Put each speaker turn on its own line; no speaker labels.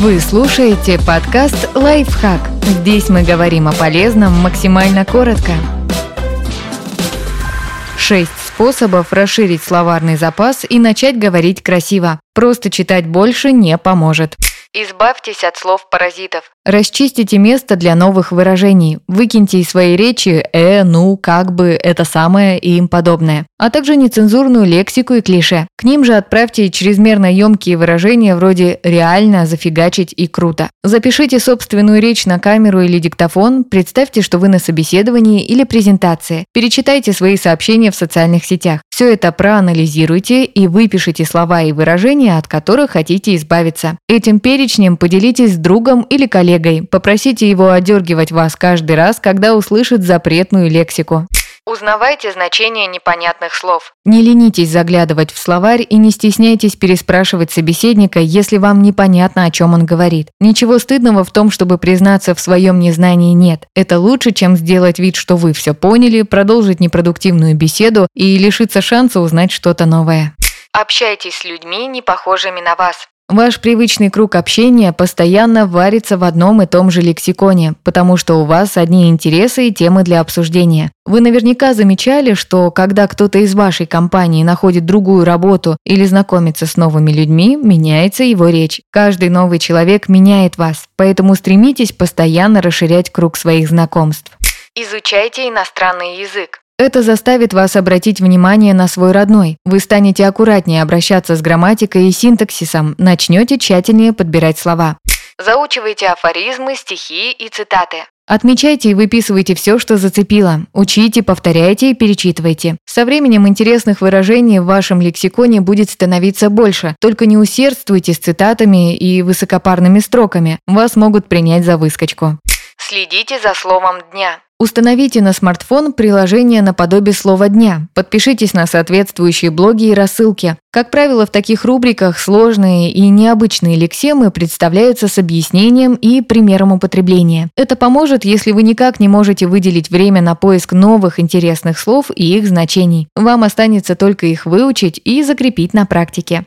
Вы слушаете подкаст «Лайфхак». Здесь мы говорим о полезном максимально коротко. Шесть способов расширить словарный запас и начать говорить красиво. Просто читать больше не поможет. Избавьтесь от слов-паразитов. Расчистите место для новых выражений. Выкиньте из своей речи «э», «ну», «как бы», «это самое» и им подобное. А также нецензурную лексику и клише. К ним же отправьте чрезмерно емкие выражения вроде «реально», «зафигачить» и «круто». Запишите собственную речь на камеру или диктофон, представьте, что вы на собеседовании или презентации. Перечитайте свои сообщения в социальных сетях. Все это проанализируйте и выпишите слова и выражения, от которых хотите избавиться. Этим перечнем поделитесь с другом или коллегой. Попросите его одергивать вас каждый раз, когда услышит запретную лексику.
Узнавайте значение непонятных слов.
Не ленитесь заглядывать в словарь и не стесняйтесь переспрашивать собеседника, если вам непонятно, о чем он говорит. Ничего стыдного в том, чтобы признаться в своем незнании нет. Это лучше, чем сделать вид, что вы все поняли, продолжить непродуктивную беседу и лишиться шанса узнать что-то новое.
Общайтесь с людьми, не похожими на вас.
Ваш привычный круг общения постоянно варится в одном и том же лексиконе, потому что у вас одни интересы и темы для обсуждения. Вы наверняка замечали, что когда кто-то из вашей компании находит другую работу или знакомится с новыми людьми, меняется его речь. Каждый новый человек меняет вас, поэтому стремитесь постоянно расширять круг своих знакомств.
Изучайте иностранный язык.
Это заставит вас обратить внимание на свой родной. Вы станете аккуратнее обращаться с грамматикой и синтаксисом, начнете тщательнее подбирать слова.
Заучивайте афоризмы, стихи и цитаты.
Отмечайте и выписывайте все, что зацепило. Учите, повторяйте и перечитывайте. Со временем интересных выражений в вашем лексиконе будет становиться больше. Только не усердствуйте с цитатами и высокопарными строками. Вас могут принять за выскочку.
Следите за словом дня.
Установите на смартфон приложение наподобие слова дня. Подпишитесь на соответствующие блоги и рассылки. Как правило, в таких рубриках сложные и необычные лексемы представляются с объяснением и примером употребления. Это поможет, если вы никак не можете выделить время на поиск новых интересных слов и их значений. Вам останется только их выучить и закрепить на практике.